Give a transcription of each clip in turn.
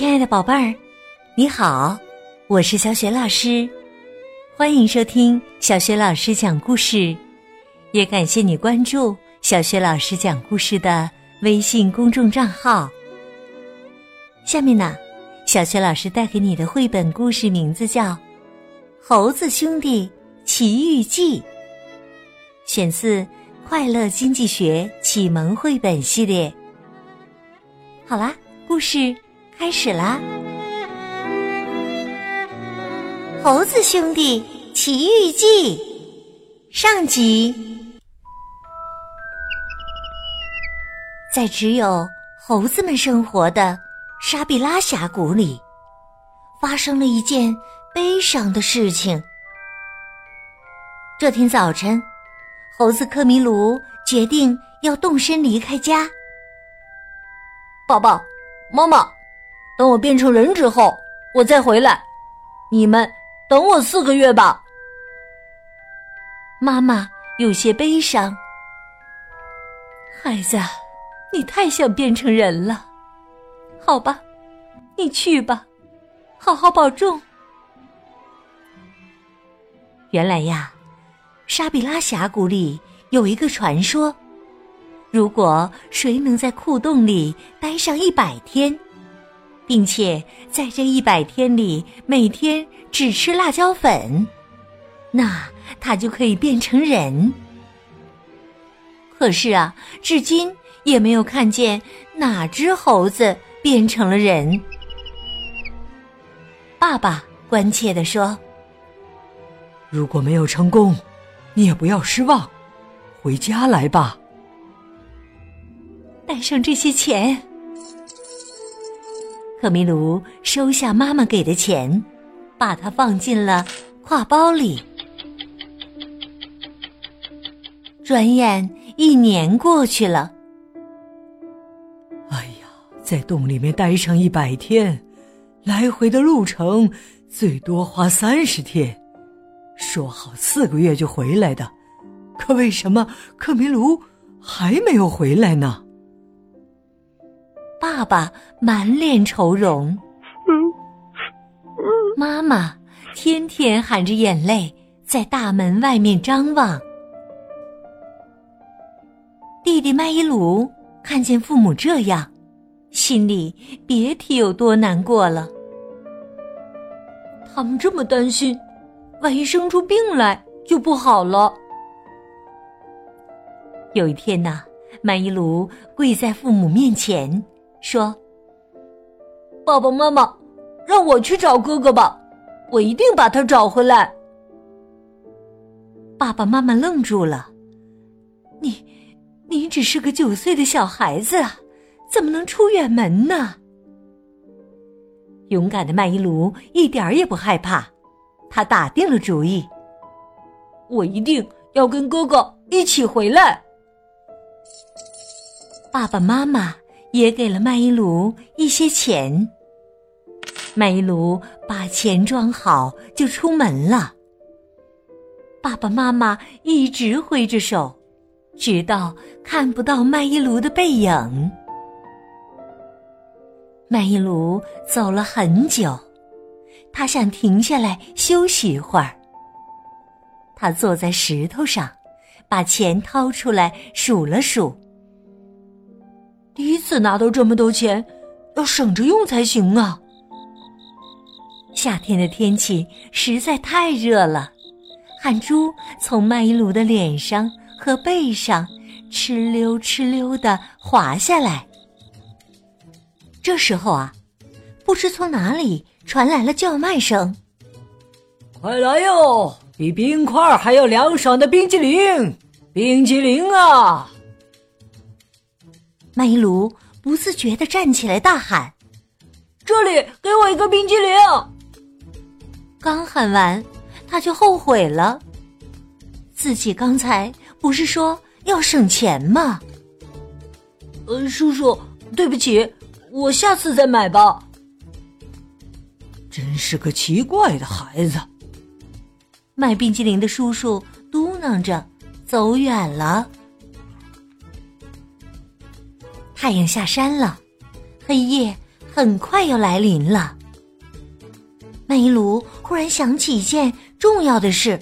亲爱的宝贝儿，你好，我是小雪老师，欢迎收听小雪老师讲故事，也感谢你关注小雪老师讲故事的微信公众账号。下面呢，小雪老师带给你的绘本故事名字叫《猴子兄弟奇遇记》，选自《快乐经济学启蒙绘本系列》。好啦，故事。开始啦！《猴子兄弟奇遇记》上集，在只有猴子们生活的沙比拉峡谷里，发生了一件悲伤的事情。这天早晨，猴子科米卢决定要动身离开家。宝宝妈妈。等我变成人之后，我再回来。你们等我四个月吧。妈妈有些悲伤。孩子，你太想变成人了。好吧，你去吧，好好保重。原来呀，沙比拉峡谷里有一个传说：如果谁能在库洞里待上一百天。并且在这一百天里，每天只吃辣椒粉，那他就可以变成人。可是啊，至今也没有看见哪只猴子变成了人。爸爸关切地说：“如果没有成功，你也不要失望，回家来吧，带上这些钱。”克米卢收下妈妈给的钱，把它放进了挎包里。转眼一年过去了。哎呀，在洞里面待上一百天，来回的路程最多花三十天。说好四个月就回来的，可为什么克米卢还没有回来呢？爸爸满脸愁容，妈妈天天含着眼泪在大门外面张望。弟弟麦伊鲁看见父母这样，心里别提有多难过了。他们这么担心，万一生出病来就不好了。有一天呐，麦伊鲁跪在父母面前。说：“爸爸妈妈，让我去找哥哥吧，我一定把他找回来。”爸爸妈妈愣住了。你，你只是个九岁的小孩子啊，怎么能出远门呢？勇敢的麦伊卢一点儿也不害怕，他打定了主意：“我一定要跟哥哥一起回来。”爸爸妈妈。也给了麦伊卢一些钱。麦伊卢把钱装好，就出门了。爸爸妈妈一直挥着手，直到看不到麦伊卢的背影。麦伊卢走了很久，他想停下来休息一会儿。他坐在石头上，把钱掏出来数了数。第一次拿到这么多钱，要省着用才行啊！夏天的天气实在太热了，汗珠从麦伊鲁的脸上和背上哧溜哧溜的滑下来。这时候啊，不知从哪里传来了叫卖声：“快来哟，比冰块还要凉爽的冰激凌！冰激凌啊！”麦伊鲁不自觉的站起来，大喊：“这里给我一个冰激凌！”刚喊完，他就后悔了，自己刚才不是说要省钱吗？呃，叔叔，对不起，我下次再买吧。真是个奇怪的孩子。卖冰激凌的叔叔嘟囔着，走远了。太阳下山了，黑夜很快要来临了。麦伊卢忽然想起一件重要的事：“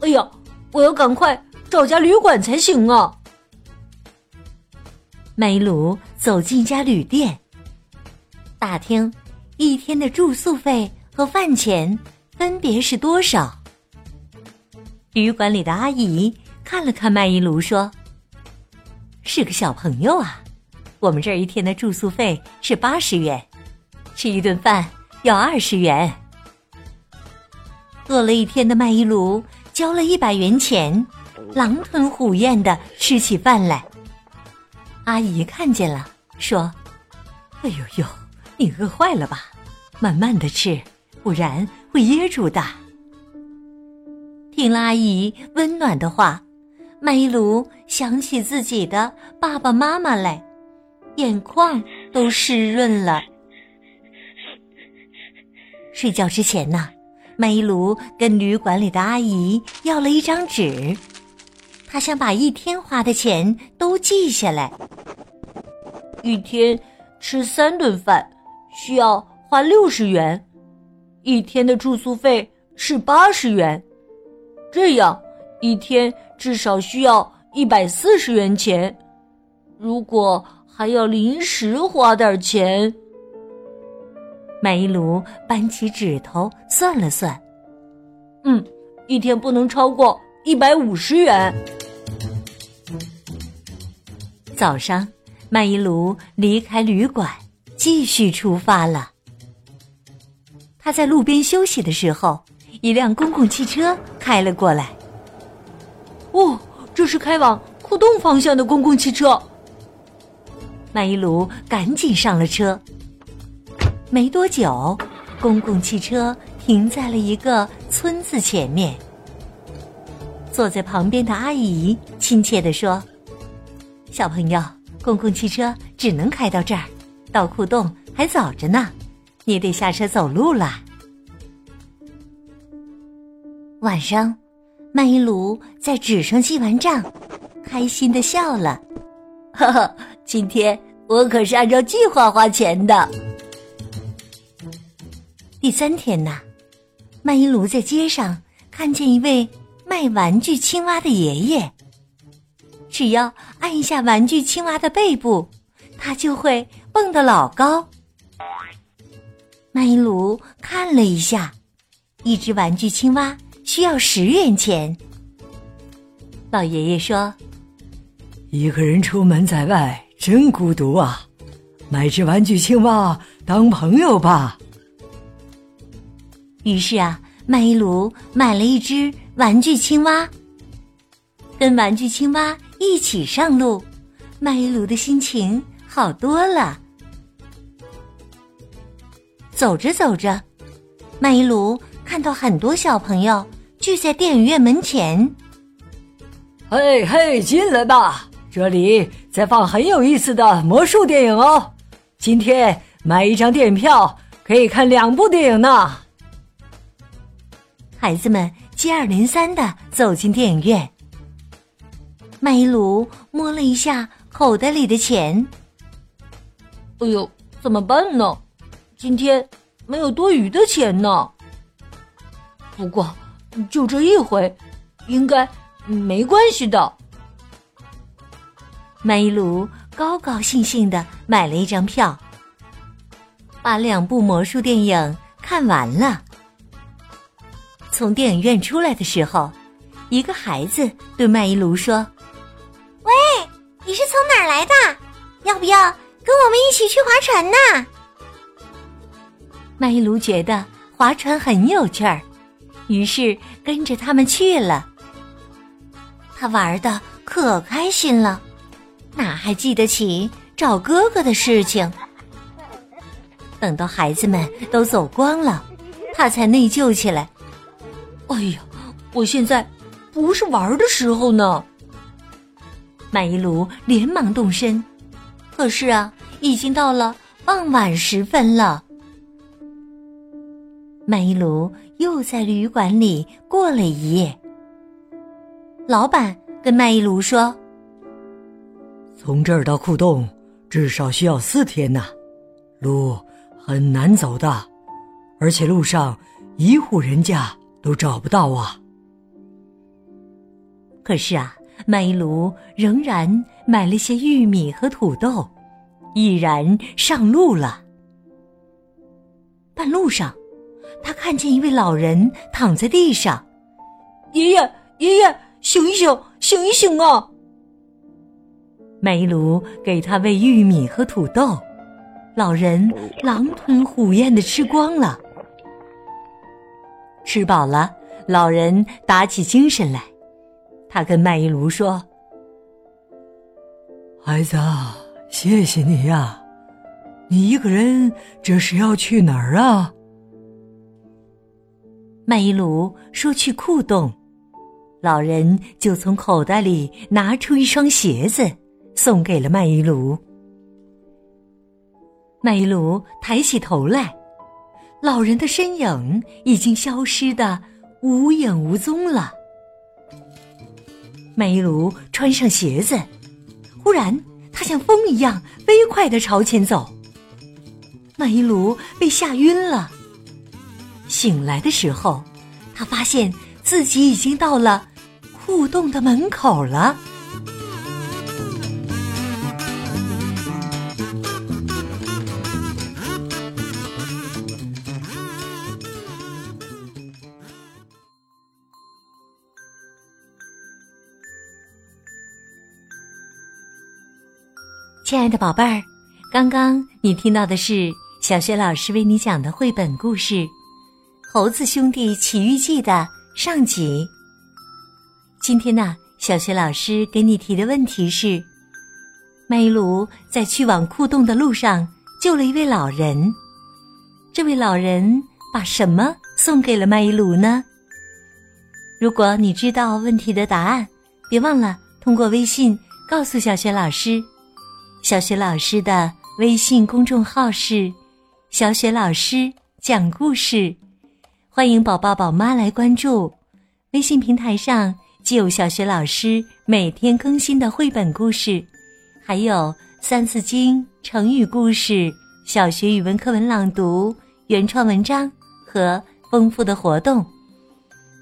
哎呀，我要赶快找家旅馆才行啊！”麦卢走进一家旅店，打听一天的住宿费和饭钱分别是多少。旅馆里的阿姨看了看麦伊卢，说：“是个小朋友啊。”我们这儿一天的住宿费是八十元，吃一顿饭要二十元。饿了一天的麦伊卢交了一百元钱，狼吞虎咽的吃起饭来。阿姨看见了，说：“哎呦呦，你饿坏了吧？慢慢的吃，不然会噎住的。”听了阿姨温暖的话，麦伊卢想起自己的爸爸妈妈来。眼眶都湿润了。睡觉之前呢，麦伊卢跟旅馆里的阿姨要了一张纸，他想把一天花的钱都记下来。一天吃三顿饭需要花六十元，一天的住宿费是八十元，这样一天至少需要一百四十元钱。如果还要临时花点钱。麦伊卢扳起指头算了算，嗯，一天不能超过一百五十元。早上，麦伊卢离开旅馆，继续出发了。他在路边休息的时候，一辆公共汽车开了过来。哦，这是开往库洞方向的公共汽车。麦伊鲁赶紧上了车。没多久，公共汽车停在了一个村子前面。坐在旁边的阿姨亲切地说：“小朋友，公共汽车只能开到这儿，到库洞还早着呢，你得下车走路了。”晚上，麦伊卢在纸上记完账，开心的笑了。哈哈，今天我可是按照计划花钱的。第三天呢，麦伊卢在街上看见一位卖玩具青蛙的爷爷。只要按一下玩具青蛙的背部，它就会蹦得老高。麦伊卢看了一下，一只玩具青蛙需要十元钱。老爷爷说。一个人出门在外真孤独啊，买只玩具青蛙当朋友吧。于是啊，麦伊卢买了一只玩具青蛙，跟玩具青蛙一起上路，麦伊卢的心情好多了。走着走着，麦伊卢看到很多小朋友聚在电影院门前。嘿嘿，进来吧。这里在放很有意思的魔术电影哦，今天买一张电影票可以看两部电影呢。孩子们接二连三的走进电影院，麦伊卢摸了一下口袋里的钱，哎呦，怎么办呢？今天没有多余的钱呢。不过就这一回，应该没关系的。麦伊卢高高兴兴的买了一张票，把两部魔术电影看完了。从电影院出来的时候，一个孩子对麦伊卢说：“喂，你是从哪儿来的？要不要跟我们一起去划船呢？”麦伊卢觉得划船很有趣儿，于是跟着他们去了。他玩的可开心了。哪还记得起找哥哥的事情？等到孩子们都走光了，他才内疚起来。哎呀，我现在不是玩的时候呢！麦伊卢连忙动身，可是啊，已经到了傍晚时分了。麦伊卢又在旅馆里过了一夜。老板跟麦伊卢说。从这儿到库洞，至少需要四天呐。路很难走的，而且路上一户人家都找不到啊。”可是啊，麦一卢仍然买了些玉米和土豆，毅然上路了。半路上，他看见一位老人躺在地上，“爷爷，爷爷，醒一醒，醒一醒啊！”麦一卢给他喂玉米和土豆，老人狼吞虎咽的吃光了。吃饱了，老人打起精神来。他跟麦一卢说：“孩子，谢谢你呀，你一个人这是要去哪儿啊？”麦一卢说：“去库洞。”老人就从口袋里拿出一双鞋子，送给了麦一卢。麦一卢抬起头来，老人的身影已经消失的无影无踪了。麦一卢穿上鞋子，忽然他像风一样飞快的朝前走。麦一卢被吓晕了。醒来的时候，他发现自己已经到了库洞的门口了。亲爱的宝贝儿，刚刚你听到的是小学老师为你讲的绘本故事《猴子兄弟奇遇记》的上集。今天呢，小学老师给你提的问题是：麦一卢在去往库洞的路上救了一位老人，这位老人把什么送给了麦一卢呢？如果你知道问题的答案，别忘了通过微信告诉小学老师。小雪老师的微信公众号是“小雪老师讲故事”，欢迎宝宝宝妈来关注。微信平台上既有小学老师每天更新的绘本故事，还有《三字经》成语故事、小学语文课文朗读、原创文章和丰富的活动。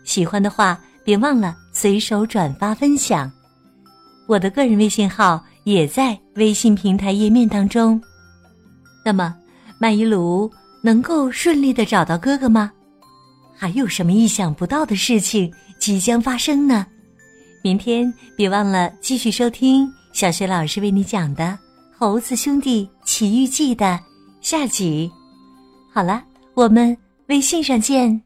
喜欢的话，别忘了随手转发分享。我的个人微信号。也在微信平台页面当中。那么，麦一卢能够顺利的找到哥哥吗？还有什么意想不到的事情即将发生呢？明天别忘了继续收听小学老师为你讲的《猴子兄弟奇遇记》的下集。好了，我们微信上见。